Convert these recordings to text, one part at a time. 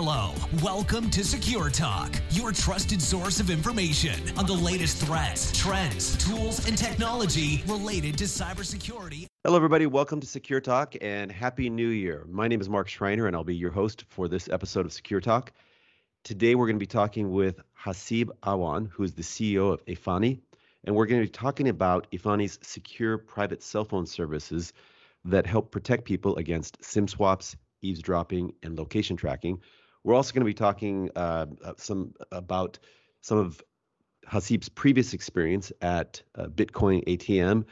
Hello, welcome to Secure Talk, your trusted source of information on the latest threats, trends, tools, and technology related to cybersecurity. Hello, everybody. Welcome to Secure Talk and Happy New Year. My name is Mark Schreiner, and I'll be your host for this episode of Secure Talk. Today, we're going to be talking with Haseeb Awan, who is the CEO of Efani, and we're going to be talking about Efani's secure private cell phone services that help protect people against SIM swaps, eavesdropping, and location tracking. We're also going to be talking uh, uh, some about some of Haseeb's previous experience at uh, Bitcoin ATM,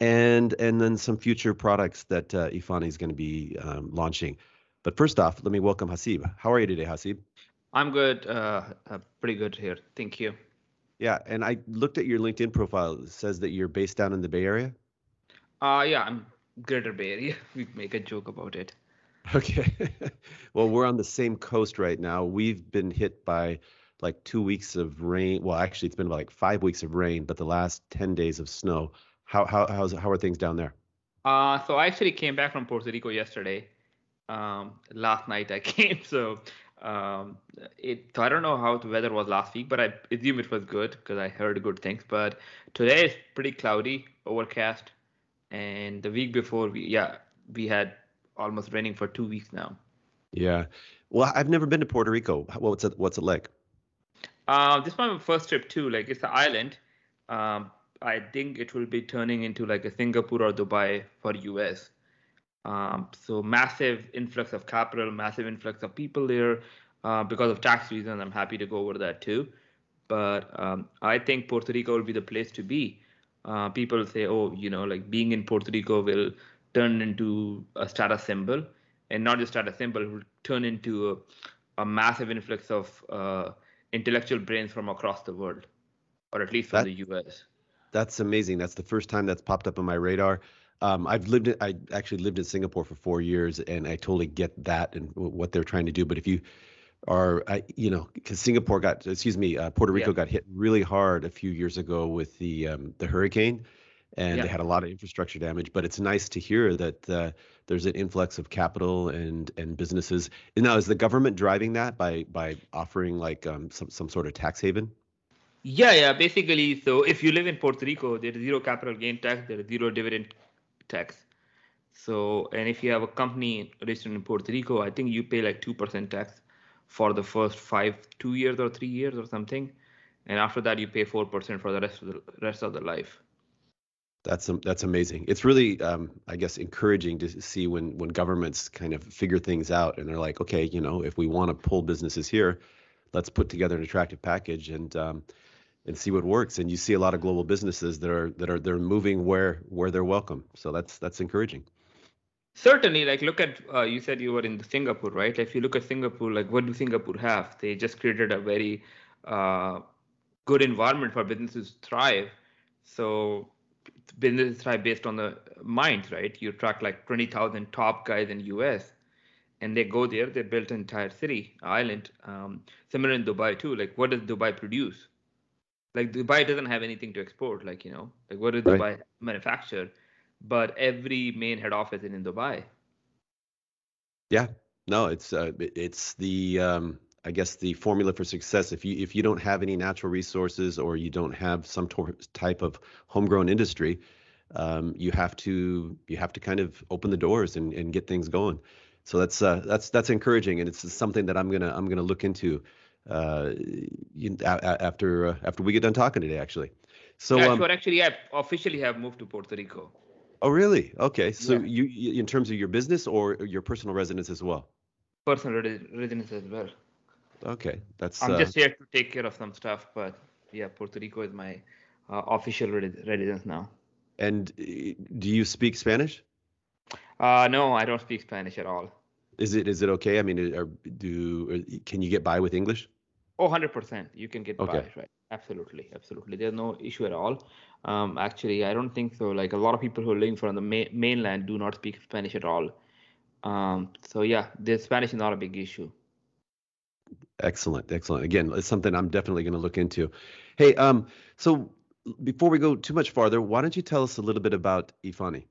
and and then some future products that uh, Efani is going to be um, launching. But first off, let me welcome Haseeb. How are you today, Haseeb? I'm good. Uh, uh, pretty good here. Thank you. Yeah, and I looked at your LinkedIn profile. It says that you're based down in the Bay Area. Uh, yeah, I'm Greater Bay Area. We make a joke about it. Okay. well, we're on the same coast right now. We've been hit by like two weeks of rain. Well, actually, it's been like five weeks of rain, but the last ten days of snow. How how how's how are things down there? Uh, so I actually came back from Puerto Rico yesterday. Um, last night I came, so um, it. So I don't know how the weather was last week, but I assume it was good because I heard good things. But today is pretty cloudy, overcast, and the week before we yeah we had almost raining for two weeks now. Yeah. Well, I've never been to Puerto Rico. What's it What's it like? Uh, this is my first trip too. Like it's an island. Um, I think it will be turning into like a Singapore or Dubai for US. Um, so massive influx of capital, massive influx of people there. Uh, because of tax reasons, I'm happy to go over that too. But um, I think Puerto Rico will be the place to be. Uh, people say, oh, you know, like being in Puerto Rico will turn into a status symbol, and not just status symbol, will turn into a, a massive influx of uh, intellectual brains from across the world, or at least from that, the U.S. That's amazing. That's the first time that's popped up on my radar. Um, I've lived. In, I actually lived in Singapore for four years, and I totally get that and what they're trying to do. But if you are, I, you know, because Singapore got, excuse me, uh, Puerto Rico yeah. got hit really hard a few years ago with the um, the hurricane, and yeah. they had a lot of infrastructure damage. But it's nice to hear that uh, there's an influx of capital and and businesses. And now, is the government driving that by by offering like um, some some sort of tax haven? Yeah, yeah. Basically, so if you live in Puerto Rico, there is zero capital gain tax, there is zero dividend tax. So, and if you have a company registered in Puerto Rico, I think you pay like two percent tax for the first five, two years or three years or something, and after that you pay four percent for the rest of the rest of the life. That's that's amazing. It's really, um, I guess, encouraging to see when when governments kind of figure things out and they're like, okay, you know, if we want to pull businesses here, let's put together an attractive package and um, and see what works. And you see a lot of global businesses that are that are they're moving where where they're welcome. So that's that's encouraging. Certainly, like look at uh, you said you were in Singapore, right? If you look at Singapore, like what do Singapore have? They just created a very uh, good environment for businesses to thrive. So businesses thrive based on the minds, right? You track like 20,000 top guys in US and they go there, they built an entire city, island. Um, similar in Dubai too. Like what does Dubai produce? Like Dubai doesn't have anything to export, like, you know, like what does right. Dubai manufacture? But every main head office is in Dubai. Yeah, no, it's uh, it's the um, I guess the formula for success if you if you don't have any natural resources or you don't have some tor- type of homegrown industry, um, you have to you have to kind of open the doors and, and get things going. So that's uh, that's that's encouraging, and it's something that I'm gonna I'm gonna look into uh, you, a, after uh, after we get done talking today, actually. So yeah, um, sure. Actually, I officially have moved to Puerto Rico. Oh, really? Okay. So yeah. you, in terms of your business or your personal residence as well? Personal residence as well. Okay, that's. I'm uh, just here to take care of some stuff, but yeah, Puerto Rico is my uh, official residence now. And uh, do you speak Spanish? Uh, no, I don't speak Spanish at all. Is it is it okay? I mean, are, do can you get by with English? Oh, 100%. You can get okay. by, right? Absolutely, absolutely. There's no issue at all. Um, actually, I don't think so. Like a lot of people who are living from the ma- mainland do not speak Spanish at all. Um, so yeah, the Spanish is not a big issue. Excellent, excellent. Again, it's something I'm definitely going to look into. Hey, um, so before we go too much farther, why don't you tell us a little bit about Efani?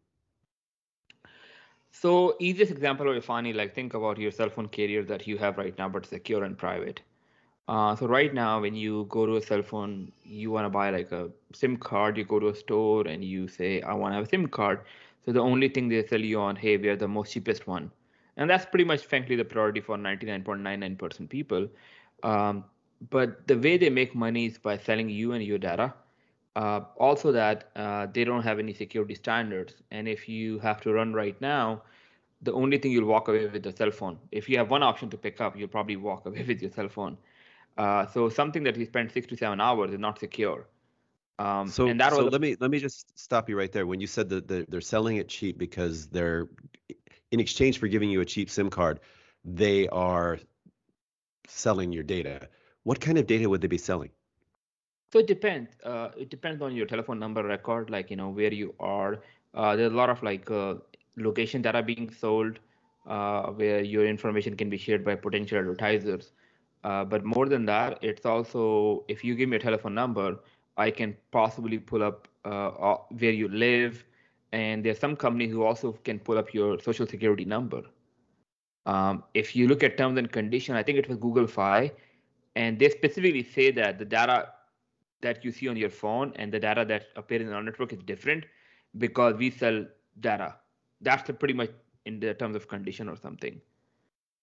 So easiest example of Efani, like think about your cell phone carrier that you have right now, but secure and private. Uh, so right now, when you go to a cell phone, you want to buy like a SIM card. You go to a store and you say, "I want to have a SIM card." So the only thing they sell you on, "Hey, we are the most cheapest one," and that's pretty much, frankly, the priority for 99.99% people. Um, but the way they make money is by selling you and your data. Uh, also, that uh, they don't have any security standards, and if you have to run right now, the only thing you'll walk away with is the cell phone. If you have one option to pick up, you'll probably walk away with your cell phone. Uh, so something that we spend six to seven hours is not secure. Um, so, and that so was let me let me just stop you right there. When you said that they're, they're selling it cheap because they're in exchange for giving you a cheap SIM card, they are selling your data. What kind of data would they be selling? So it depends. Uh, it depends on your telephone number record, like you know where you are. Uh, there's a lot of like uh, location data being sold, uh, where your information can be shared by potential advertisers. Uh, but more than that, it's also if you give me a telephone number, I can possibly pull up uh, where you live, and there's some companies who also can pull up your social security number. Um, if you look at terms and conditions, I think it was Google Fi, and they specifically say that the data that you see on your phone and the data that appears in our network is different because we sell data. That's pretty much in the terms of condition or something.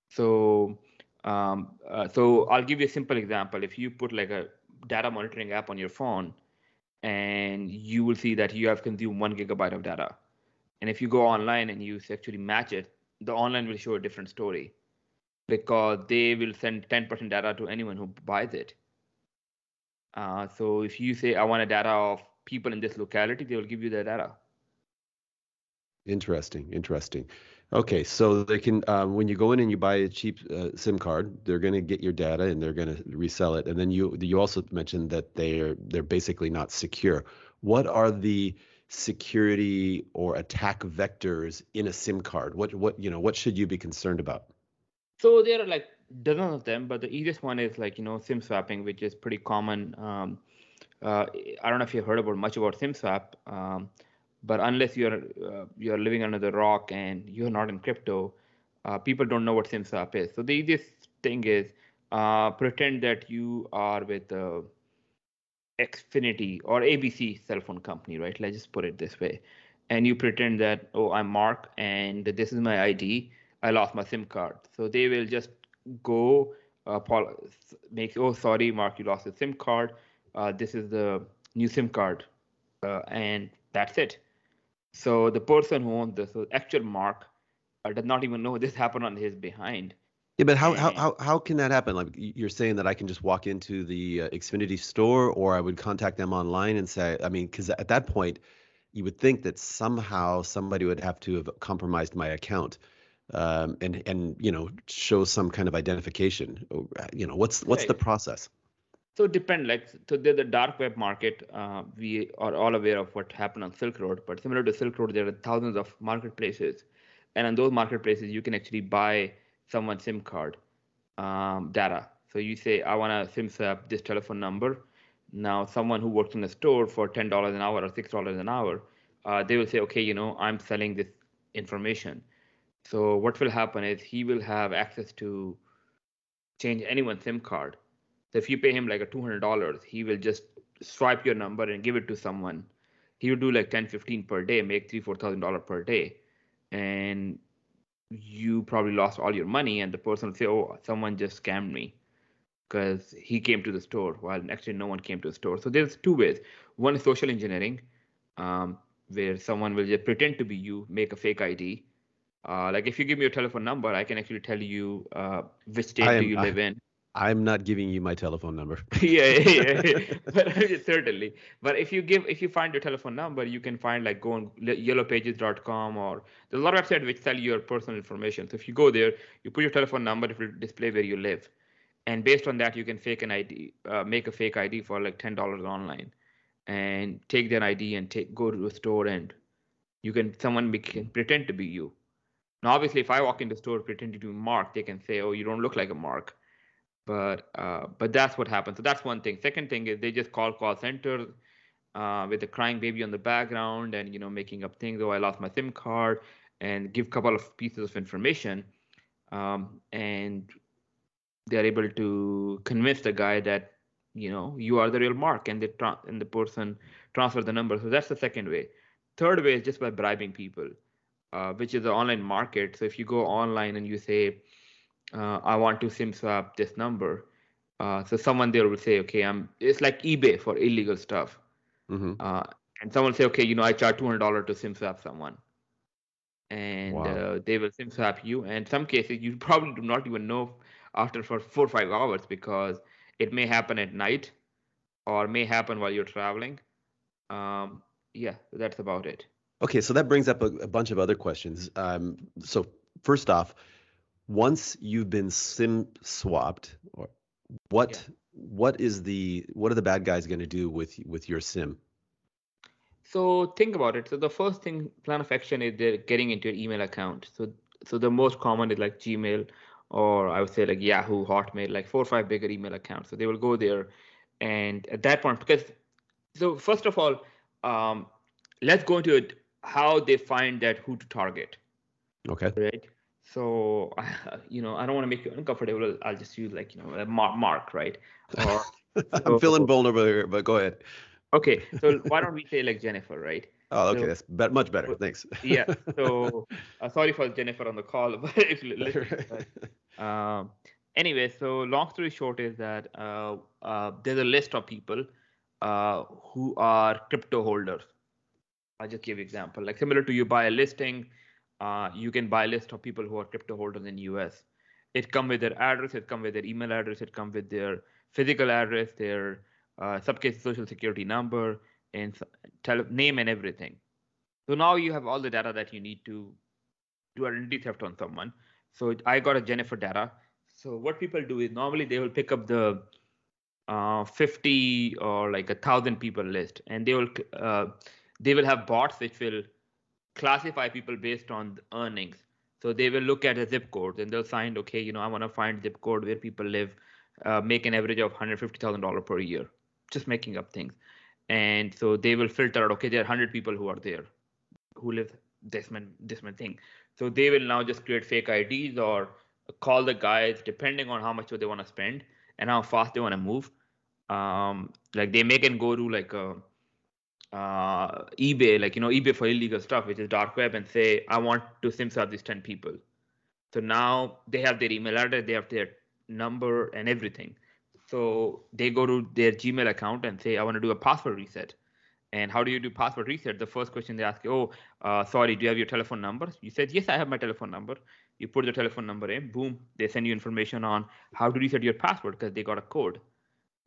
So um, uh, so I'll give you a simple example. If you put like a data monitoring app on your phone, and you will see that you have consumed one gigabyte of data, and if you go online and you actually match it, the online will show a different story because they will send 10% data to anyone who buys it. Uh, so if you say I want a data of people in this locality, they will give you the data. Interesting, interesting. Okay, so they can um, when you go in and you buy a cheap uh, SIM card, they're going to get your data and they're going to resell it. And then you you also mentioned that they're they're basically not secure. What are the security or attack vectors in a SIM card? What what you know what should you be concerned about? So there are like dozens of them, but the easiest one is like you know SIM swapping, which is pretty common. Um, uh, I don't know if you've heard about much about SIM swap. Um, but unless you're uh, you're living under the rock and you're not in crypto, uh, people don't know what SimSwap is. So the easiest thing is uh, pretend that you are with uh, Xfinity or ABC cell phone company, right? Let's just put it this way, and you pretend that oh I'm Mark and this is my ID. I lost my SIM card. So they will just go uh, make oh sorry Mark you lost the SIM card. Uh, this is the new SIM card, uh, and that's it so the person who owns this, the actual Mark, uh, does not even know this happened on his behind. Yeah, but how, how how how can that happen? Like you're saying that I can just walk into the uh, Xfinity store, or I would contact them online and say, I mean, because at that point, you would think that somehow somebody would have to have compromised my account, um, and and you know show some kind of identification. You know, what's what's right. the process? So depend like so there's the dark web market. Uh, we are all aware of what happened on Silk Road, but similar to Silk Road, there are thousands of marketplaces, and on those marketplaces you can actually buy someone's SIM card um, data. So you say I want to SIM swap this telephone number. Now someone who works in a store for ten dollars an hour or six dollars an hour, uh, they will say, okay, you know, I'm selling this information. So what will happen is he will have access to change anyone's SIM card so if you pay him like a $200, he will just swipe your number and give it to someone. He will do like 10, 15 per day, make three, four thousand dollars per day, and you probably lost all your money. And the person will say, "Oh, someone just scammed me," because he came to the store while actually no one came to the store. So there's two ways. One is social engineering, um, where someone will just pretend to be you, make a fake ID. Uh, like if you give me your telephone number, I can actually tell you uh, which state am, do you live I, in. I'm not giving you my telephone number. yeah, yeah, yeah. but certainly. But if you give, if you find your telephone number, you can find like go on yellowpages.com or there's a lot of websites which sell your personal information. So if you go there, you put your telephone number, it will display where you live, and based on that, you can fake an ID, uh, make a fake ID for like ten dollars online, and take that ID and take go to a store and you can someone can pretend to be you. Now, obviously, if I walk in the store pretending to be Mark, they can say, "Oh, you don't look like a Mark." But uh, but that's what happens. So that's one thing. Second thing is they just call call center uh, with a crying baby on the background and you know making up things. Oh, I lost my SIM card, and give couple of pieces of information, um, and they're able to convince the guy that you know you are the real Mark, and the tra- and the person transfer the number. So that's the second way. Third way is just by bribing people, uh, which is the online market. So if you go online and you say, uh, "I want to SIM swap this number," uh, so someone there will say, "Okay, I'm." It's like eBay for illegal stuff. Mm-hmm. Uh, and someone will say, "Okay, you know, I charge two hundred dollars to SIM swap someone." and wow. uh, they will sim swap you. And some cases you probably do not even know after for four or five hours because it may happen at night or may happen while you're traveling. Um, yeah, that's about it. Okay, so that brings up a, a bunch of other questions. Um, so first off, once you've been sim swapped, or what yeah. what is the what are the bad guys going to do with with your sim? So think about it. So the first thing plan of action is they're getting into your email account. So so the most common is like Gmail or I would say like Yahoo, Hotmail, like four or five bigger email accounts. So they will go there, and at that point, because so first of all, um, let's go into it, how they find that who to target. Okay. Right. So you know, I don't want to make you uncomfortable. I'll just use like you know a mark, right? Or, I'm feeling vulnerable here, but go ahead. Okay, so why don't we say like Jennifer, right? Oh, okay, so, that's be- much better. Thanks. yeah. So uh, sorry for Jennifer on the call, but if you listen. But, um, anyway, so long story short is that uh, uh, there's a list of people uh, who are crypto holders. I'll just give you an example. Like similar to you buy a listing, uh, you can buy a list of people who are crypto holders in US. It come with their address, it come with their email address, it come with their physical address, their uh, subcase social security number, and tele- name and everything. So now you have all the data that you need to do identity theft on someone. So I got a Jennifer data. So what people do is normally they will pick up the uh, 50 or like a thousand people list, and they will uh, they will have bots which will classify people based on earnings. So they will look at a zip code and they'll find, okay, you know, I want to find zip code where people live, uh, make an average of $150,000 per year just making up things. And so they will filter out, okay, there are 100 people who are there who live this man, this man thing. So they will now just create fake IDs or call the guys depending on how much they want to spend and how fast they want to move. Um, like they make and go to like a uh, eBay, like you know eBay for illegal stuff, which is dark web, and say I want to sim swap these ten people. So now they have their email address, they have their number and everything. So they go to their Gmail account and say, I want to do a password reset. And how do you do password reset? The first question they ask you, oh, uh, sorry, do you have your telephone number? You said, yes, I have my telephone number. You put the telephone number in, boom, they send you information on how to reset your password because they got a code.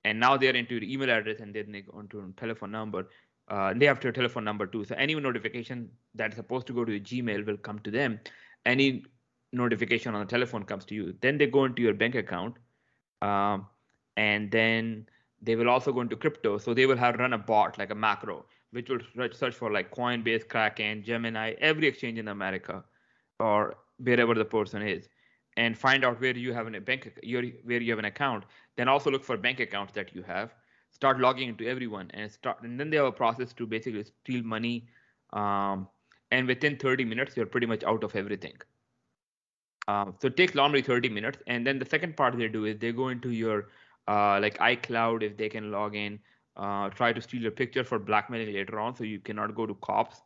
And now they're into your email address and then they go into telephone number. Uh, they have your telephone number too. So any notification that's supposed to go to your Gmail will come to them. Any notification on the telephone comes to you. Then they go into your bank account. Um, and then they will also go into crypto. So they will have run a bot like a macro, which will search for like Coinbase, Kraken, Gemini, every exchange in America or wherever the person is, and find out where you have a bank, where you have an account. Then also look for bank accounts that you have. Start logging into everyone, and start. And then they have a process to basically steal money. Um, and within 30 minutes, you're pretty much out of everything. Um, so it takes normally 30 minutes. And then the second part they do is they go into your uh, like iCloud if they can log in, uh, try to steal your picture for blackmailing later on. So you cannot go to cops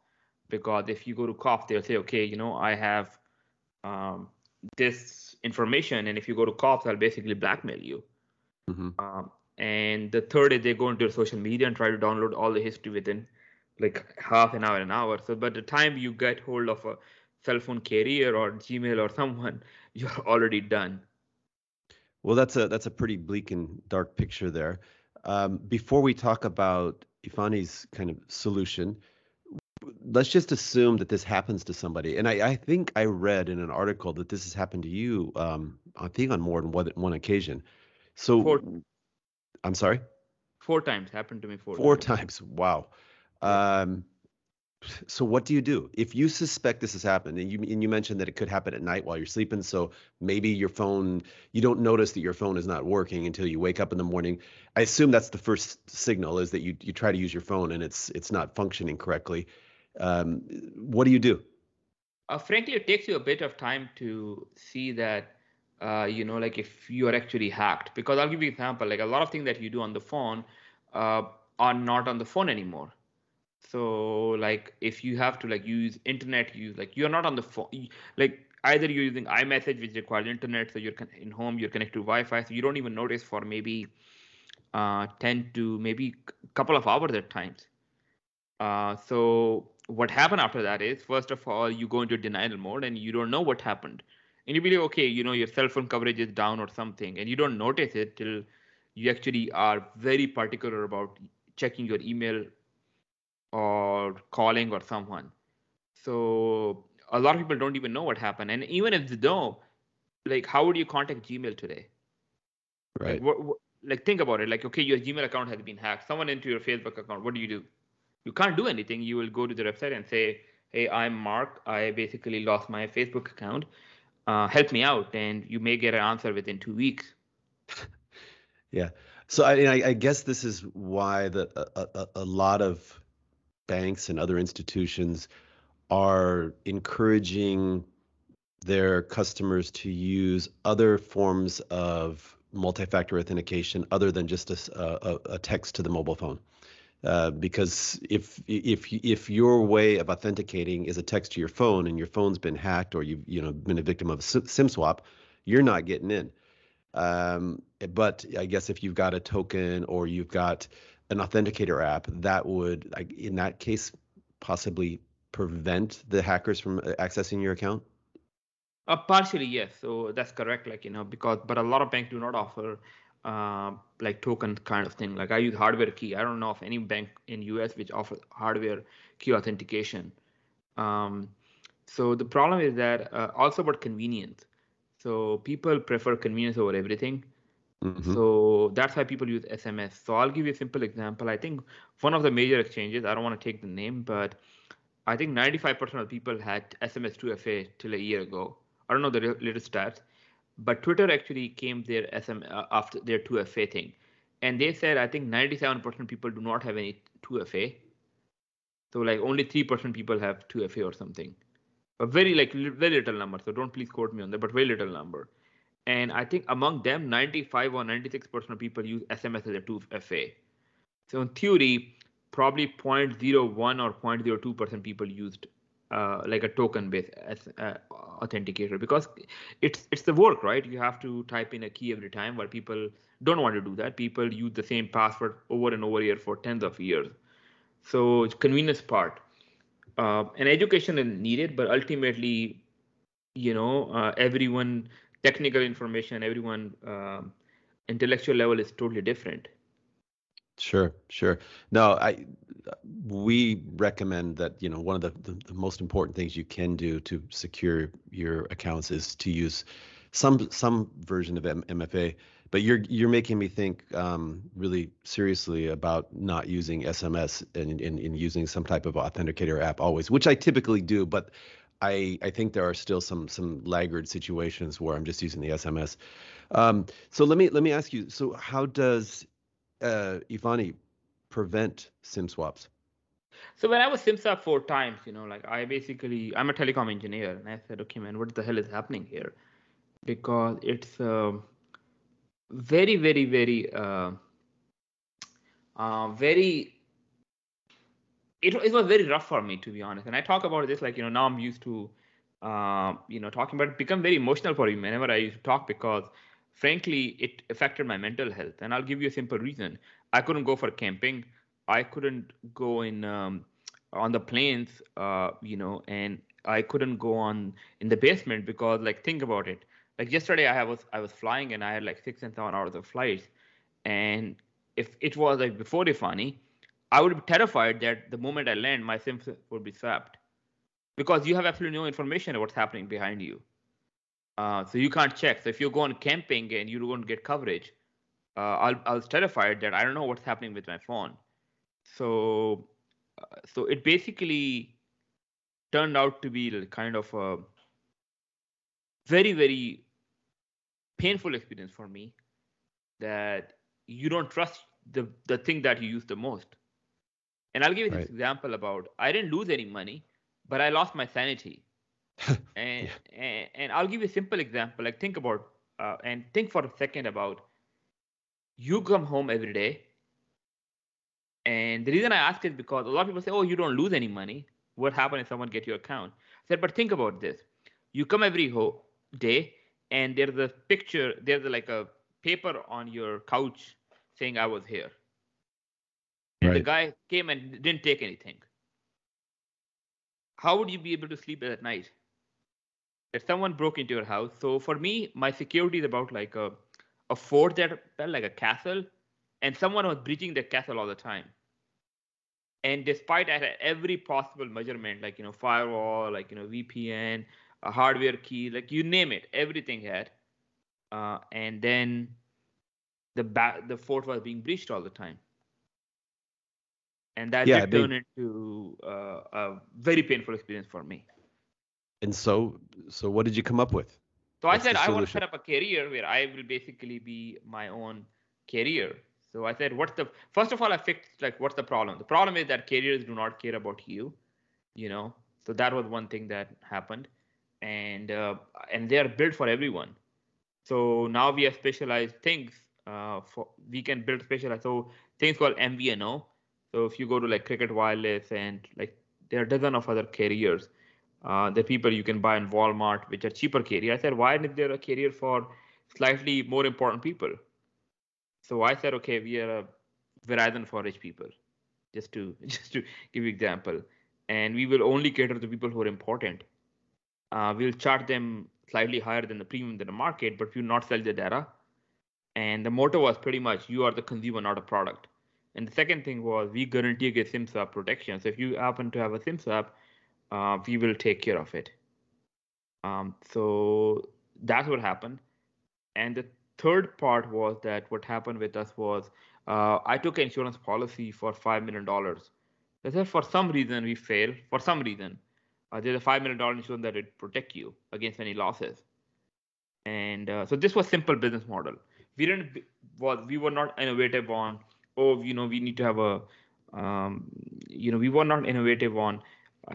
because if you go to cops, they'll say, okay, you know, I have um, this information, and if you go to cops, I'll basically blackmail you. Mm-hmm. Um, and the third is they go into your social media and try to download all the history within like half an hour, an hour. So by the time you get hold of a cell phone carrier or Gmail or someone, you're already done. Well, that's a that's a pretty bleak and dark picture there. Um, before we talk about Efani's kind of solution, let's just assume that this happens to somebody. And I, I think I read in an article that this has happened to you. Um, I think on more than one, one occasion. So, four, I'm sorry. Four times happened to me. Four. Four times. times. Wow. Um, so what do you do if you suspect this has happened and you and you mentioned that it could happen at night while you're sleeping so maybe your phone you don't notice that your phone is not working until you wake up in the morning i assume that's the first signal is that you you try to use your phone and it's it's not functioning correctly um, what do you do Uh, frankly, it takes you a bit of time to see that, uh, you know, like if you are actually hacked. Because I'll give you an example. Like a lot of things that you do on the phone uh, are not on the phone anymore. So like if you have to like use internet, use like you're not on the phone. Like either you're using iMessage, which requires internet, so you're in home, you're connected to Wi-Fi, so you don't even notice for maybe uh, 10 to maybe a couple of hours at times. Uh, so what happened after that is, first of all, you go into denial mode and you don't know what happened. And you believe, okay, you know, your cell phone coverage is down or something, and you don't notice it till you actually are very particular about checking your email or calling or someone. So a lot of people don't even know what happened. And even if they know, like, how would you contact Gmail today? Right. Like, what, what, like think about it. Like, okay, your Gmail account has been hacked. Someone into your Facebook account. What do you do? You can't do anything. You will go to the website and say, "Hey, I'm Mark. I basically lost my Facebook account. Uh, help me out." And you may get an answer within two weeks. yeah. So I, I, I guess this is why the a, a, a lot of banks and other institutions are encouraging their customers to use other forms of multi-factor authentication other than just a, a, a text to the mobile phone. Uh, because if if if your way of authenticating is a text to your phone and your phone's been hacked or you've you know been a victim of a SIM swap, you're not getting in. Um, but I guess if you've got a token or you've got an authenticator app, that would in that case possibly prevent the hackers from uh, accessing your account. Uh, partially, yes. So that's correct. Like you know, because but a lot of banks do not offer uh, like token kind of thing. Like I use hardware key. I don't know of any bank in US which offers hardware key authentication. Um, so the problem is that uh, also about convenience. So people prefer convenience over everything. Mm-hmm. So that's why people use SMS. So I'll give you a simple example. I think one of the major exchanges, I don't want to take the name, but I think 95% of people had SMS 2FA till a year ago. I don't know the latest stats, but Twitter actually came their SM uh, after their 2FA thing, and they said I think 97% people do not have any 2FA. So like only 3% people have 2FA or something, a very like very little number. So don't please quote me on that, but very little number. And I think among them, 95 or 96% of people use SMS as a 2FA. So in theory, probably 0.01 or 0.02 percent people used uh, like a token based uh, authenticator because it's it's the work right? You have to type in a key every time where people don't want to do that. People use the same password over and over here for tens of years. So it's convenience part. Uh, and education is needed but ultimately you know uh, everyone technical information everyone um, intellectual level is totally different. Sure, sure. No, I we recommend that you know one of the, the, the, most important things you can do to secure your accounts is to use some some version of M- MFA. But you're you're making me think um, really seriously about not using SMS and, and, and using some type of authenticator app always, which I typically do. But I I think there are still some some laggard situations where I'm just using the SMS. Um, so let me let me ask you. So how does uh, Efani prevent SIM swaps? So when I was SIM swap four times, you know, like I basically I'm a telecom engineer, and I said, okay, man, what the hell is happening here? Because it's uh, very, very, very, uh, uh, very. It, it was very rough for me to be honest, and I talk about this like you know now I'm used to, uh, you know, talking about it become very emotional for me whenever I used to talk because frankly, it affected my mental health. And I'll give you a simple reason. I couldn't go for camping. I couldn't go in um, on the plains, uh, you know, and I couldn't go on in the basement because, like, think about it. Like yesterday, I was I was flying and I had like six and seven hours of flights, and if it was like before Efani, I would be terrified that the moment I land, my SIM would be swapped because you have absolutely no information of what's happening behind you. Uh, so you can't check. So if you're going camping and you don't get coverage, uh, I'll, I was terrified that I don't know what's happening with my phone. So, uh, so it basically turned out to be kind of a very, very painful experience for me that you don't trust the, the thing that you use the most. And I'll give you right. this example about I didn't lose any money, but I lost my sanity and, yeah. and, and I'll give you a simple example. Like think about uh, and think for a second about you come home every day. And the reason I ask is because a lot of people say, "Oh, you don't lose any money. What happens if someone get your account?" I said, but think about this: you come every ho- day, and there's a picture, there's like a paper on your couch saying, "I was here." And right. the guy came and didn't take anything. How would you be able to sleep at night? If someone broke into your house. So for me, my security is about like a a fort that felt like a castle, and someone was breaching the castle all the time. And despite I had every possible measurement, like you know firewall, like you know VPN, a hardware key, like you name it, everything had. Uh, and then the ba- the fort was being breached all the time, and that yeah, did turn into uh, a very painful experience for me. And so, so what did you come up with? So I said I want to set up a career where I will basically be my own career. So I said, what's the first of all I fixed like what's the problem? The problem is that careers do not care about you, you know. So that was one thing that happened, and uh, and they are built for everyone. So now we have specialized things. Uh, for we can build specialized so things called MVNO. So if you go to like Cricket Wireless and like there are dozen of other carriers uh, the people you can buy in Walmart, which are cheaper carrier. I said, why isn't there a carrier for slightly more important people? So I said, okay, we are a Verizon for rich people, just to just to give you example, and we will only cater to the people who are important. Uh, we'll charge them slightly higher than the premium than the market, but we will not sell the data. And the motto was pretty much, you are the consumer, not a product. And the second thing was, we guarantee a SIM swap protection. So if you happen to have a SIM swap, uh, we will take care of it. Um, so that's what happened. And the third part was that what happened with us was uh, I took an insurance policy for $5 million. They said for some reason we failed. For some reason, uh, there's a $5 million insurance that would protect you against any losses. And uh, so this was simple business model. We didn't was we were not innovative on oh you know we need to have a um, you know we were not innovative on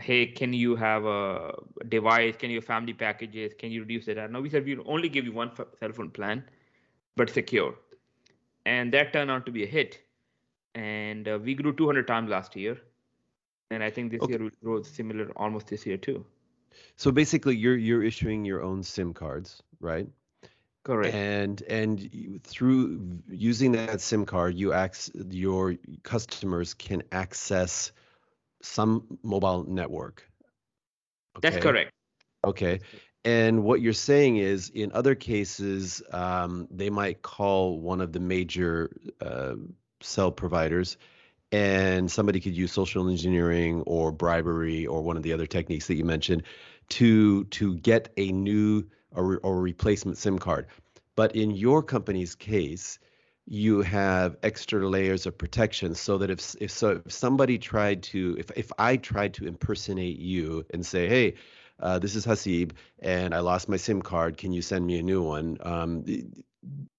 hey, can you have a device? Can you have family packages? Can you reduce it? No, we said we'll only give you one cell phone plan, but secure. And that turned out to be a hit. And uh, we grew 200 times last year. And I think this okay. year will grow similar almost this year too. So basically, you're you're issuing your own SIM cards, right? Correct. And and through using that SIM card, you ac- your customers can access some mobile network. Okay? That's correct. Okay. And what you're saying is, in other cases, um, they might call one of the major uh, cell providers, and somebody could use social engineering or bribery or one of the other techniques that you mentioned to to get a new or, or replacement SIM card. But in your company's case, you have extra layers of protection so that if if so if somebody tried to if if I tried to impersonate you and say hey uh, this is Haseeb and I lost my SIM card. Can you send me a new one? Um,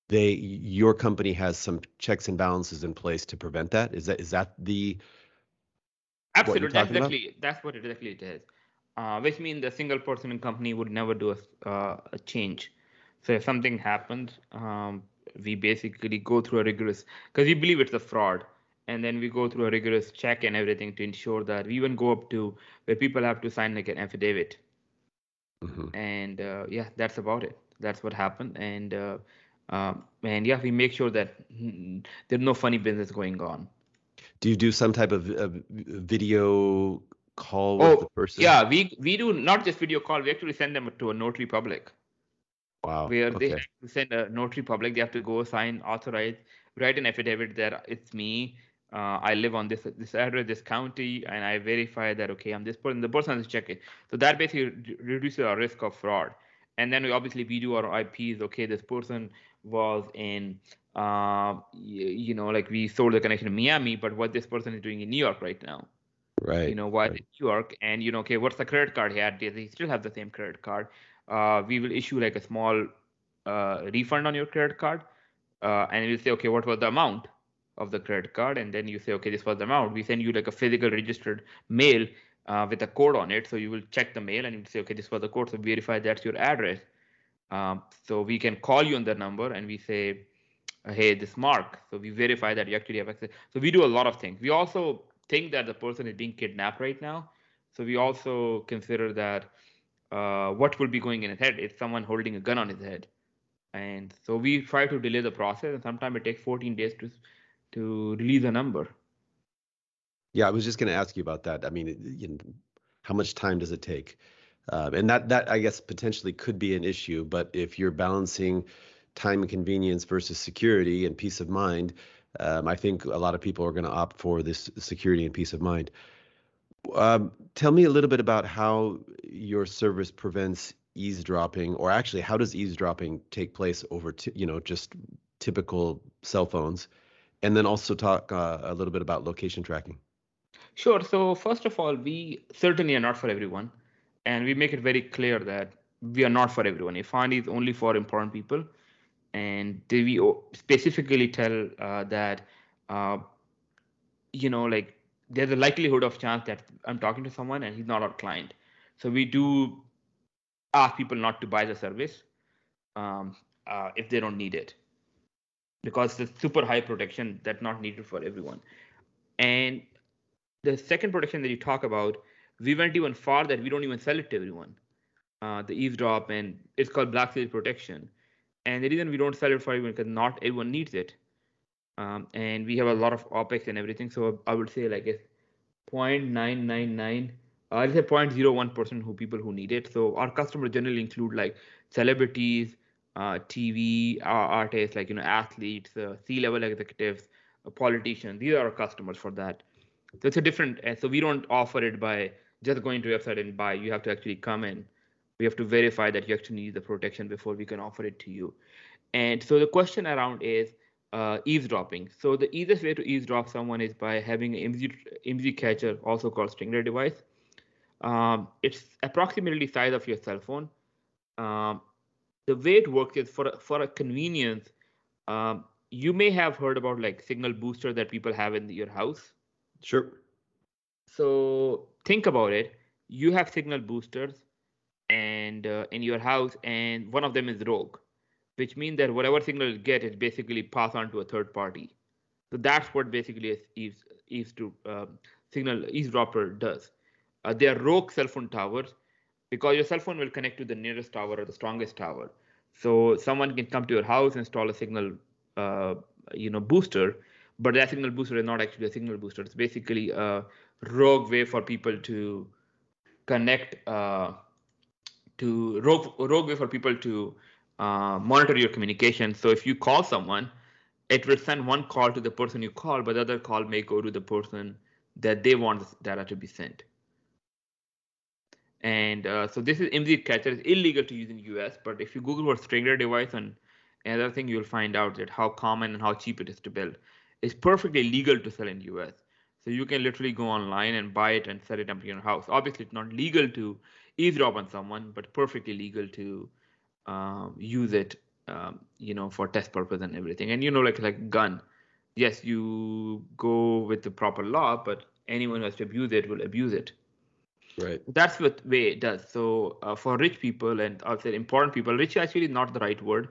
they your company has some checks and balances in place to prevent that. Is that is that the absolutely. That's exactly that's what exactly it is. Uh, which means the single person in company would never do a, uh, a change. So if something happens um, we basically go through a rigorous because we believe it's a fraud. And then we go through a rigorous check and everything to ensure that we even go up to where people have to sign like an affidavit. Mm-hmm. and uh, yeah that's about it. That's what happened. And uh, um, and yeah we make sure that there's no funny business going on. Do you do some type of uh, video call with oh, the person? yeah we we do not just video call. We actually send them to a notary public Wow. Where okay. they have to send a notary public, they have to go sign, authorize, write an affidavit that it's me. Uh, I live on this this address, this county, and I verify that okay, I'm this person. The person has to check it. So that basically reduces our risk of fraud. And then we obviously we do our IPs. Okay, this person was in, uh, you, know, like we sold the connection in Miami, but what this person is doing in New York right now. Right. You know, why right. New York? And you know, okay, what's the credit card he had? Does he still have the same credit card? Uh, we will issue like a small uh, refund on your credit card, uh, and we'll say, okay, what was the amount of the credit card? And then you say, okay, this was the amount. We send you like a physical registered mail uh, with a code on it. So you will check the mail and you say, okay, this was the code. So verify that's your address. Um, so we can call you on the number and we say, hey, this Mark. So we verify that you actually have access. So we do a lot of things. We also think that the person is being kidnapped right now. So we also consider that uh, what will be going in his head if someone holding a gun on his head. And so we try to delay the process, and sometimes it takes 14 days to to release a number. Yeah, I was just going to ask you about that. I mean, you know, how much time does it take? Um, and that that I guess potentially could be an issue. But if you're balancing time and convenience versus security and peace of mind, um, I think a lot of people are going to opt for this security and peace of mind. Um, tell me a little bit about how your service prevents eavesdropping, or actually, how does eavesdropping take place over, t- you know, just typical cell phones, and then also talk uh, a little bit about location tracking. Sure. So first of all, we certainly are not for everyone, and we make it very clear that we are not for everyone. Efani is only for important people, and we specifically tell uh, that, uh, you know, like there's a likelihood of chance that I'm talking to someone and he's not our client. So we do ask people not to buy the service um, uh, if they don't need it because it's super high protection that's not needed for everyone. And the second protection that you talk about, we went even far that we don't even sell it to everyone. Uh, the eavesdrop and it's called black seal protection. And the reason we don't sell it for everyone because not everyone needs it. Um, and we have a lot of OPEX and everything. So I would say like it's 0.999, uh, I'd say 0.01% who people who need it. So our customers generally include like celebrities, uh, TV uh, artists, like you know athletes, uh, C-level executives, uh, politicians. These are our customers for that. So it's a different. Uh, so we don't offer it by just going to website and buy. You have to actually come in. We have to verify that you actually need the protection before we can offer it to you. And so the question around is uh, eavesdropping. So the easiest way to eavesdrop someone is by having an IMSI, IMSI catcher, also called Stingray device. Um, it's approximately size of your cell phone. Um, the way it works is for for a convenience. Um, you may have heard about like signal booster that people have in your house. Sure. So think about it. You have signal boosters, and uh, in your house, and one of them is rogue which means that whatever signal you get is basically passed on to a third party. So that's what basically a eaves, eaves to uh, signal eavesdropper does. Uh, they are rogue cell phone towers because your cell phone will connect to the nearest tower or the strongest tower. So someone can come to your house, and install a signal, uh, you know, booster, but that signal booster is not actually a signal booster. It's basically a rogue way for people to connect uh, to rogue rogue way for people to uh, monitor your communication. So if you call someone, it will send one call to the person you call, but the other call may go to the person that they want the data to be sent. And uh, so this is IMSI catcher. It's illegal to use in US, but if you Google for Stingray device and another thing, you'll find out that how common and how cheap it is to build. It's perfectly legal to sell in US. So you can literally go online and buy it and set it up in your house. Obviously, it's not legal to eavesdrop on someone, but perfectly legal to um, use it um, you know for test purpose and everything. And you know like like gun. Yes you go with the proper law but anyone who has to abuse it will abuse it. Right. That's what way it does. So uh, for rich people and i'll say important people rich actually is not the right word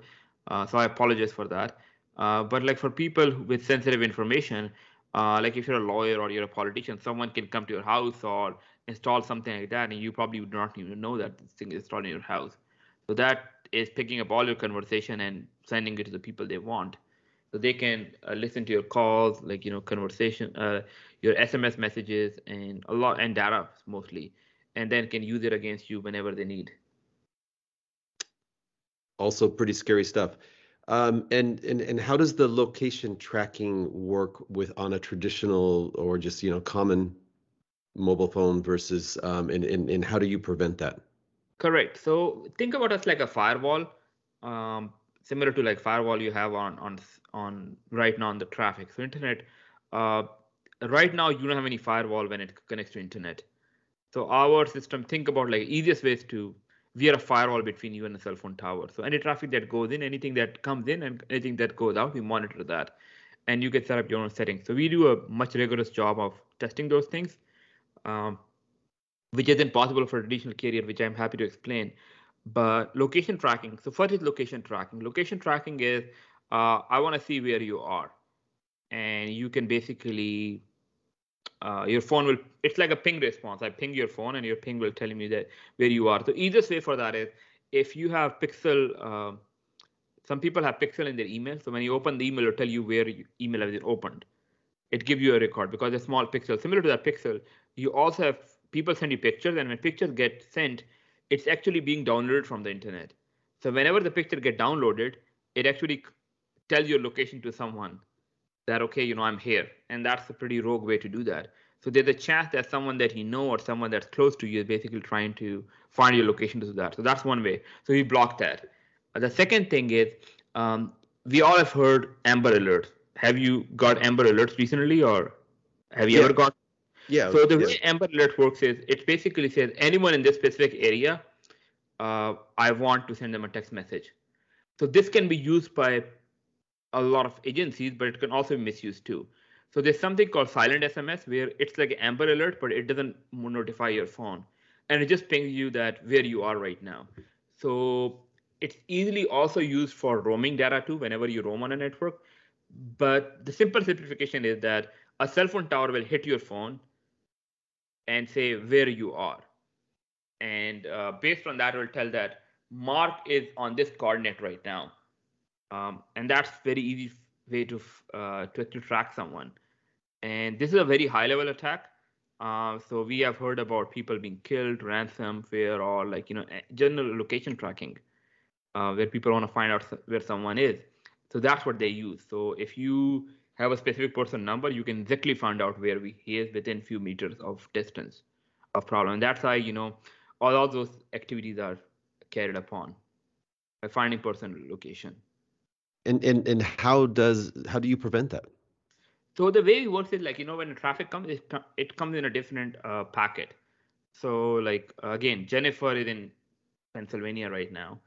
uh, so i apologize for that. Uh, but like for people with sensitive information uh, like if you're a lawyer or you're a politician someone can come to your house or install something like that and you probably would not even know that this thing is installed in your house. So that is picking up all your conversation and sending it to the people they want. So they can uh, listen to your calls, like you know, conversation, uh, your SMS messages, and a lot and data mostly, and then can use it against you whenever they need. Also, pretty scary stuff. Um, and and and how does the location tracking work with on a traditional or just you know common mobile phone versus um, and, and and how do you prevent that? Correct. So think about us like a firewall, um, similar to like firewall you have on on on right now on the traffic. So internet, uh, right now you don't have any firewall when it connects to internet. So our system, think about like easiest ways to we are a firewall between you and the cell phone tower. So any traffic that goes in, anything that comes in, and anything that goes out, we monitor that, and you can set up your own settings. So we do a much rigorous job of testing those things. Um, which isn't possible for a traditional carrier, which I'm happy to explain. But location tracking. So first is location tracking. Location tracking is uh, I want to see where you are, and you can basically uh, your phone will it's like a ping response. I ping your phone, and your ping will tell me that where you are. The easiest way for that is if you have Pixel. Uh, some people have Pixel in their email, so when you open the email, it'll tell you where your email has been opened. It gives you a record because a small pixel, similar to that pixel, you also have people send you pictures, and when pictures get sent, it's actually being downloaded from the internet. So whenever the picture get downloaded, it actually tells your location to someone that okay, you know, I'm here, and that's a pretty rogue way to do that. So there's a chance that someone that you know or someone that's close to you is basically trying to find your location to do that. So that's one way. So we block that. Uh, the second thing is um, we all have heard Amber Alerts. Have you got Amber Alerts recently, or have you yeah. ever got yeah. So the yeah. way Amber Alert works is it basically says anyone in this specific area, uh, I want to send them a text message. So this can be used by a lot of agencies, but it can also be misused too. So there's something called silent SMS where it's like Amber Alert, but it doesn't notify your phone, and it just pings you that where you are right now. So it's easily also used for roaming data too, whenever you roam on a network. But the simple simplification is that a cell phone tower will hit your phone and say where you are. And uh, based on that, it will tell that Mark is on this coordinate right now. Um, and that's very easy way to, uh, to, to track someone. And this is a very high level attack. Uh, so we have heard about people being killed, ransomware, or like, you know, general location tracking, uh, where people want to find out where someone is. So that's what they use. So if you have a specific person number, you can exactly find out where we, he is within few meters of distance of problem. And that's why, you know, all of those activities are carried upon by finding person location. And, and and how does how do you prevent that? So the way it works is like you know when traffic comes, it, it comes in a different uh, packet. So like again, Jennifer is in Pennsylvania right now,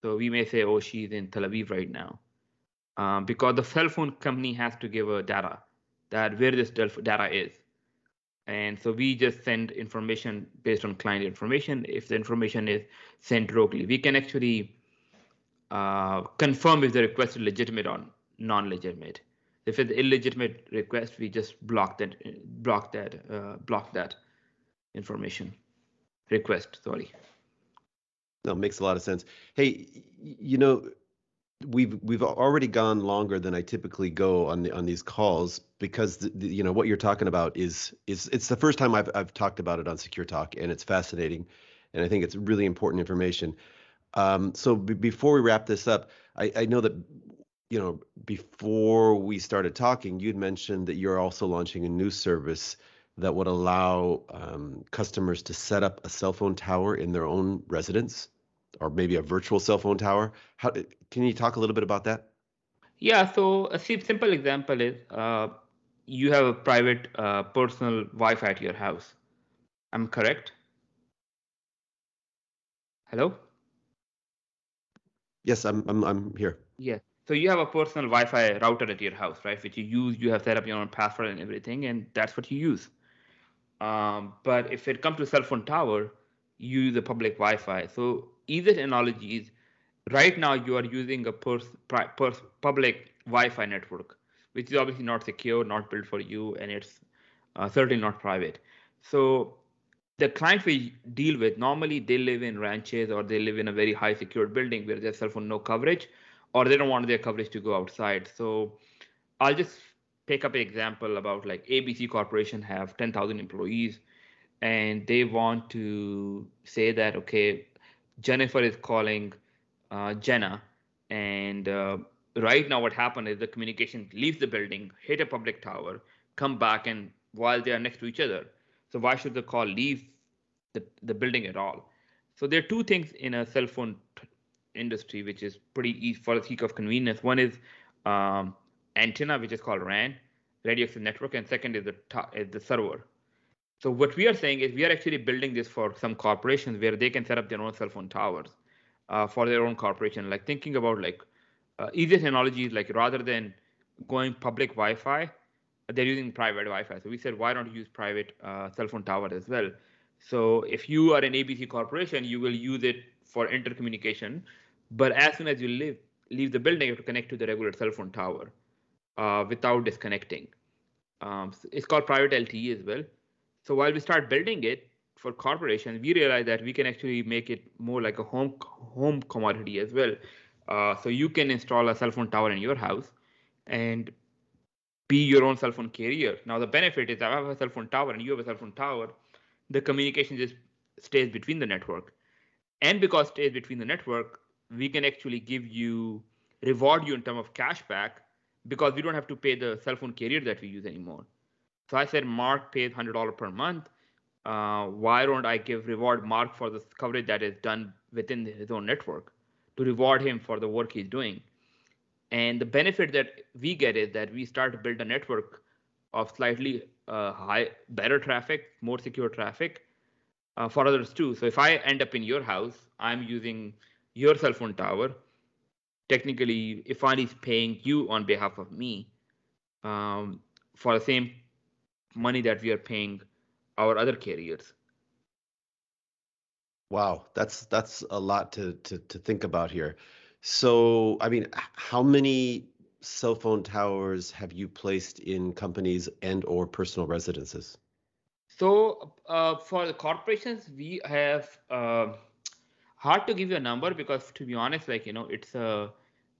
so we may say, oh, she's in Tel Aviv right now um, because the cell phone company has to give a data that where this data is. And so we just send information based on client information. If the information is sent locally, we can actually uh, confirm if the request is legitimate or non-legitimate. If it's illegitimate request, we just block that, block that, uh, block that information request. Sorry. No, makes a lot of sense. Hey, you know, we've we've already gone longer than I typically go on the, on these calls because the, the, you know what you're talking about is is it's the first time I've I've talked about it on Secure Talk and it's fascinating, and I think it's really important information. Um, so b- before we wrap this up, I, I know that you know before we started talking, you'd mentioned that you're also launching a new service that would allow um, customers to set up a cell phone tower in their own residence or maybe a virtual cell phone tower. How can you talk a little bit about that? Yeah, so a simple example is uh, you have a private uh, personal Wi-Fi at your house. I'm correct? Hello. Yes, I'm. I'm. I'm here. Yeah. So you have a personal Wi-Fi router at your house, right? Which you use. You have set up your own password and everything, and that's what you use. Um, but if it comes to a cell phone tower, you use a public Wi-Fi. So easiest analogies, right now you are using a public Wi-Fi network, which is obviously not secure, not built for you, and it's uh, certainly not private. So the clients we deal with normally they live in ranches or they live in a very high secured building where there's cell phone no coverage, or they don't want their coverage to go outside. So I'll just pick up an example about like ABC Corporation have 10,000 employees, and they want to say that okay, Jennifer is calling uh, Jenna, and uh, right now what happened is the communication leaves the building, hit a public tower, come back, and while they are next to each other. So why should the call leave the, the building at all? So there are two things in a cell phone t- industry which is pretty easy for the sake of convenience. One is um, antenna, which is called RAN, radio access network, and second is the t- is the server. So what we are saying is we are actually building this for some corporations where they can set up their own cell phone towers uh, for their own corporation. Like thinking about like uh, easiest analogy is like rather than going public Wi-Fi, they're using private Wi-Fi. So we said why don't you use private uh, cell phone tower as well? So if you are an ABC corporation, you will use it for intercommunication. But as soon as you leave leave the building, you have to connect to the regular cell phone tower uh, without disconnecting. Um, it's called private LTE as well. So while we start building it for corporations, we realize that we can actually make it more like a home home commodity as well. Uh, so you can install a cell phone tower in your house and be your own cell phone carrier. Now the benefit is I have a cell phone tower and you have a cell phone tower, the communication just stays between the network. And because stays between the network, we can actually give you reward you in terms of cash back because we don't have to pay the cell phone carrier that we use anymore. So I said Mark pays hundred dollars per month. Uh, why don't I give reward Mark for the coverage that is done within his own network to reward him for the work he's doing? And the benefit that we get is that we start to build a network of slightly uh, high, better traffic, more secure traffic uh, for others too. So if I end up in your house, I'm using your cell phone tower. Technically, Efani is paying you on behalf of me um, for the same money that we are paying our other carriers. Wow, that's that's a lot to to to think about here. So, I mean, how many cell phone towers have you placed in companies and or personal residences? So, uh, for the corporations, we have uh, hard to give you a number because, to be honest, like you know, it's a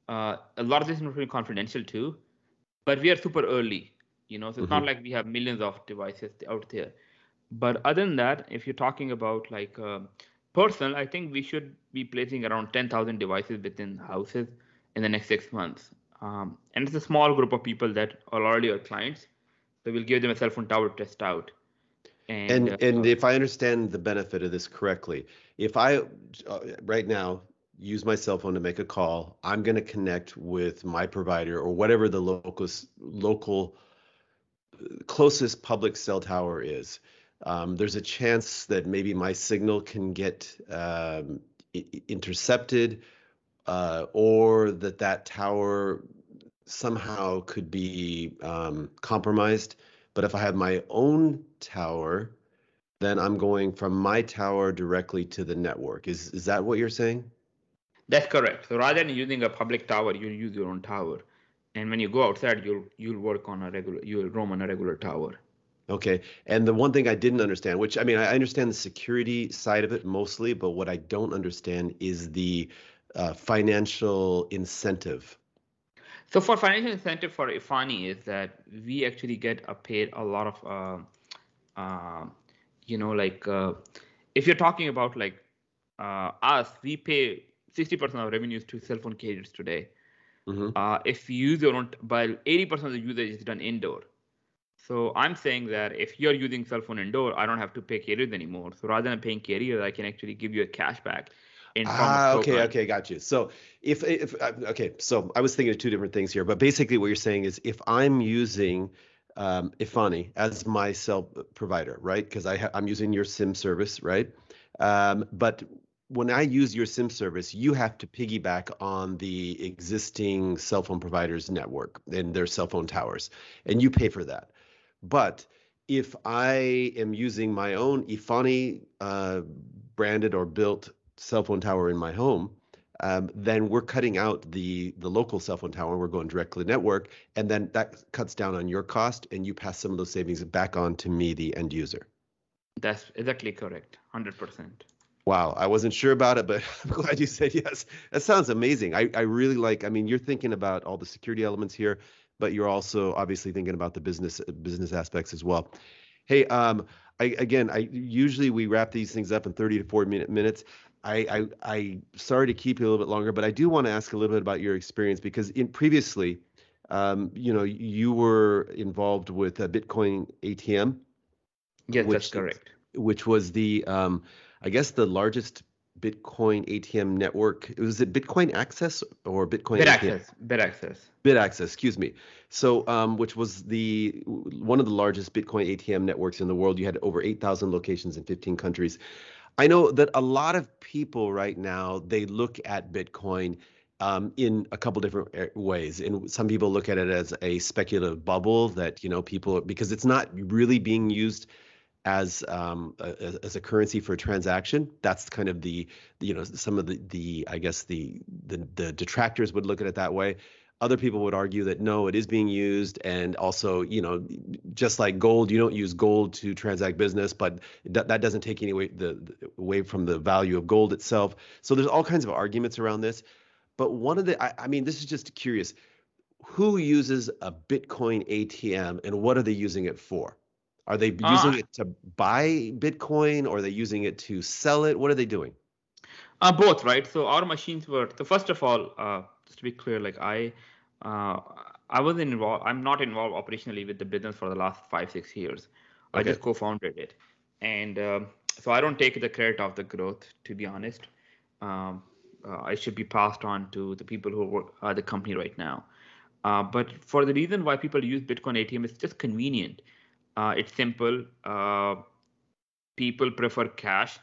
uh, a lot of this information confidential too. But we are super early, you know, so it's mm-hmm. not like we have millions of devices out there. But other than that, if you're talking about like uh, personal, I think we should be placing around 10,000 devices within houses in the next six months. Um, and it's a small group of people that are already our clients. So we'll give them a cell phone tower to test out. And and, uh, and if I understand the benefit of this correctly, if I uh, right now use my cell phone to make a call, I'm going to connect with my provider or whatever the local local closest public cell tower is um, there's a chance that maybe my signal can get um, intercepted uh, or that that tower somehow could be um, compromised. But if I have my own tower, then I'm going from my tower directly to the network. Is is that what you're saying? That's correct. So rather than using a public tower, you use your own tower, and when you go outside, you'll you'll work on a regular you'll roam on a regular tower. Okay. And the one thing I didn't understand, which I mean, I understand the security side of it mostly, but what I don't understand is the uh, financial incentive. So for financial incentive for Efani is that we actually get a paid a lot of, uh, uh, you know, like uh, if you're talking about like uh, us, we pay 60% of revenues to cell phone carriers today. Mm-hmm. Uh, if you use your own, but 80% of the usage is done indoor. So I'm saying that if you're using cell phone indoor, I don't have to pay carriers anymore. So rather than paying carriers, I can actually give you a cashback. In ah, okay, okay, got you. So if if uh, okay, so I was thinking of two different things here, but basically what you're saying is if I'm using um, Efani as my cell provider, right? Because I ha- I'm using your SIM service, right? Um, but when I use your SIM service, you have to piggyback on the existing cell phone provider's network and their cell phone towers, and you pay for that. But if I am using my own Efani uh, branded or built cell phone tower in my home, um, then we're cutting out the the local cell phone tower. We're going directly network, and then that cuts down on your cost, and you pass some of those savings back on to me, the end user. That's exactly correct, hundred percent. Wow, I wasn't sure about it, but I'm glad you said yes. That sounds amazing. I, I really like. I mean, you're thinking about all the security elements here but you're also obviously thinking about the business business aspects as well. Hey, um, I, again, I usually we wrap these things up in 30 to 40 minute, minutes. I, I, I sorry to keep you a little bit longer, but I do want to ask a little bit about your experience because in previously, um, you know, you were involved with a Bitcoin ATM. Yes, which, that's correct. Which was the, um, I guess, the largest Bitcoin ATM network. Was it Bitcoin Access or Bitcoin? Bit ATM? Access. Bit Access. Bit Access. Excuse me. So, um, which was the one of the largest Bitcoin ATM networks in the world. You had over 8,000 locations in 15 countries. I know that a lot of people right now they look at Bitcoin um, in a couple different eh, ways. And some people look at it as a speculative bubble that you know people because it's not really being used as um, a, as a currency for a transaction. That's kind of the you know some of the the I guess the the, the detractors would look at it that way. Other people would argue that no, it is being used, and also, you know, just like gold, you don't use gold to transact business, but that, that doesn't take any way, the, the, away from the value of gold itself. So there's all kinds of arguments around this. But one of the, I, I mean, this is just curious. Who uses a Bitcoin ATM, and what are they using it for? Are they using uh, it to buy Bitcoin, or are they using it to sell it? What are they doing? Uh, both, right? So our machines were. So first of all, uh, just to be clear, like I uh, I was involved. I'm not involved operationally with the business for the last five six years. Okay. I just co-founded it, and um, so I don't take the credit of the growth. To be honest, um, uh, I should be passed on to the people who work at the company right now. Uh, but for the reason why people use Bitcoin ATM, it's just convenient. Uh, it's simple. Uh, people prefer cash.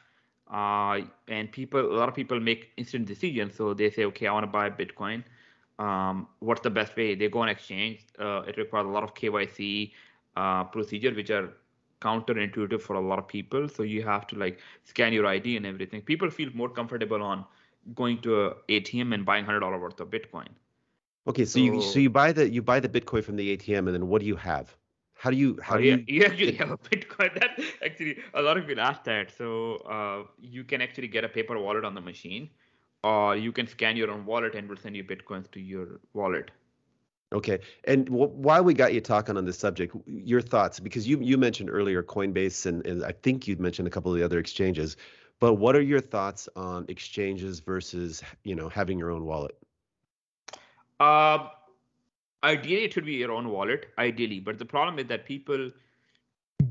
Uh, and people, a lot of people make instant decisions. So they say, okay, I want to buy Bitcoin um, what's the best way? They go on exchange. Uh, it requires a lot of KYC uh, procedure, which are counterintuitive for a lot of people. So you have to like scan your ID and everything. People feel more comfortable on going to a ATM and buying hundred dollar worth of Bitcoin. Okay, so, so, you so you buy the you buy the Bitcoin from the ATM, and then what do you have? How do you how do you? You actually have a Bitcoin. That actually a lot of people ask that. So uh, you can actually get a paper wallet on the machine or you can scan your own wallet and we'll send you bitcoins to your wallet okay and w- while we got you talking on this subject your thoughts because you you mentioned earlier coinbase and, and i think you mentioned a couple of the other exchanges but what are your thoughts on exchanges versus you know having your own wallet uh, ideally it should be your own wallet ideally but the problem is that people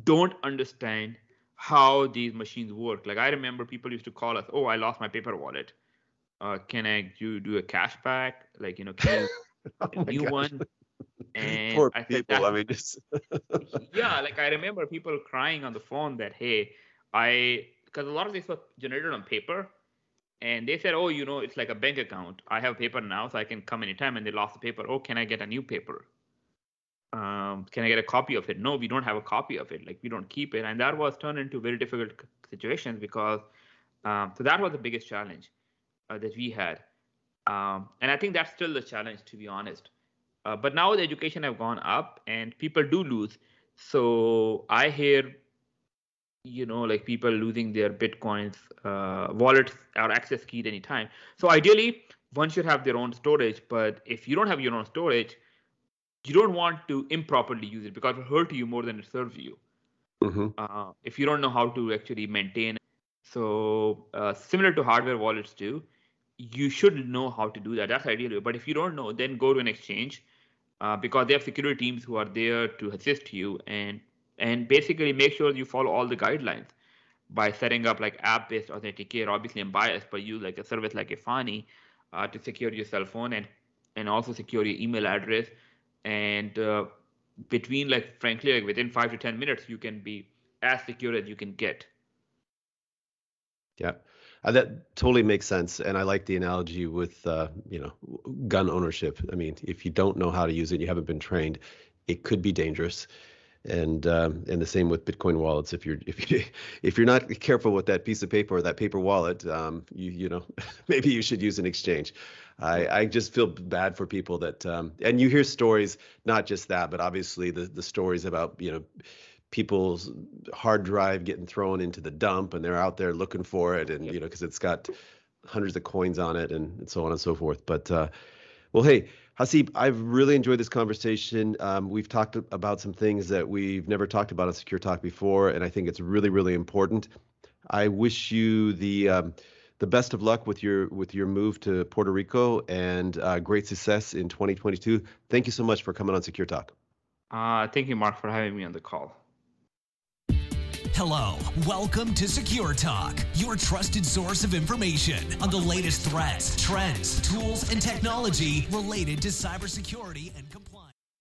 don't understand how these machines work like i remember people used to call us oh i lost my paper wallet uh, can I do do a cashback? Like, you know, can you oh a new gosh. one? And Poor I people. I mean, just yeah, like I remember people crying on the phone that hey, I because a lot of these were generated on paper, and they said, oh, you know, it's like a bank account. I have a paper now, so I can come anytime. And they lost the paper. Oh, can I get a new paper? Um, can I get a copy of it? No, we don't have a copy of it. Like we don't keep it, and that was turned into very difficult situations because um, so that was the biggest challenge uh, that we had. Um, and I think that's still the challenge, to be honest. Uh, but now the education have gone up and people do lose. So I hear, you know, like people losing their bitcoins, uh, wallets or access key at any time. So ideally, one should have their own storage. But if you don't have your own storage, you don't want to improperly use it because it will hurt you more than it serves you. Mm-hmm. Uh, if you don't know how to actually maintain. So uh, similar to hardware wallets too you should know how to do that. That's ideal. But if you don't know, then go to an exchange uh, because they have security teams who are there to assist you and and basically make sure you follow all the guidelines by setting up like app-based authenticator. Obviously, I'm biased, but use like a service like Efani uh, to secure your cell phone and and also secure your email address. And uh, between like frankly, like within five to ten minutes, you can be as secure as you can get. Yeah. Uh, that totally makes sense, and I like the analogy with uh, you know gun ownership. I mean, if you don't know how to use it, you haven't been trained, it could be dangerous. And um, and the same with Bitcoin wallets. If you're if you if you're not careful with that piece of paper or that paper wallet, um, you you know maybe you should use an exchange. I, I just feel bad for people that um, and you hear stories, not just that, but obviously the the stories about you know people's hard drive getting thrown into the dump and they're out there looking for it and you know because it's got hundreds of coins on it and, and so on and so forth but uh, well hey Haseeb i've really enjoyed this conversation. Um, we've talked about some things that we've never talked about on secure talk before and i think it's really really important. I wish you the um, the best of luck with your with your move to puerto rico and uh, great success in 2022 thank you so much for coming on secure talk. Uh, thank you mark for having me on the call Hello, welcome to Secure Talk, your trusted source of information on the latest threats, trends, tools, and technology related to cybersecurity and compliance.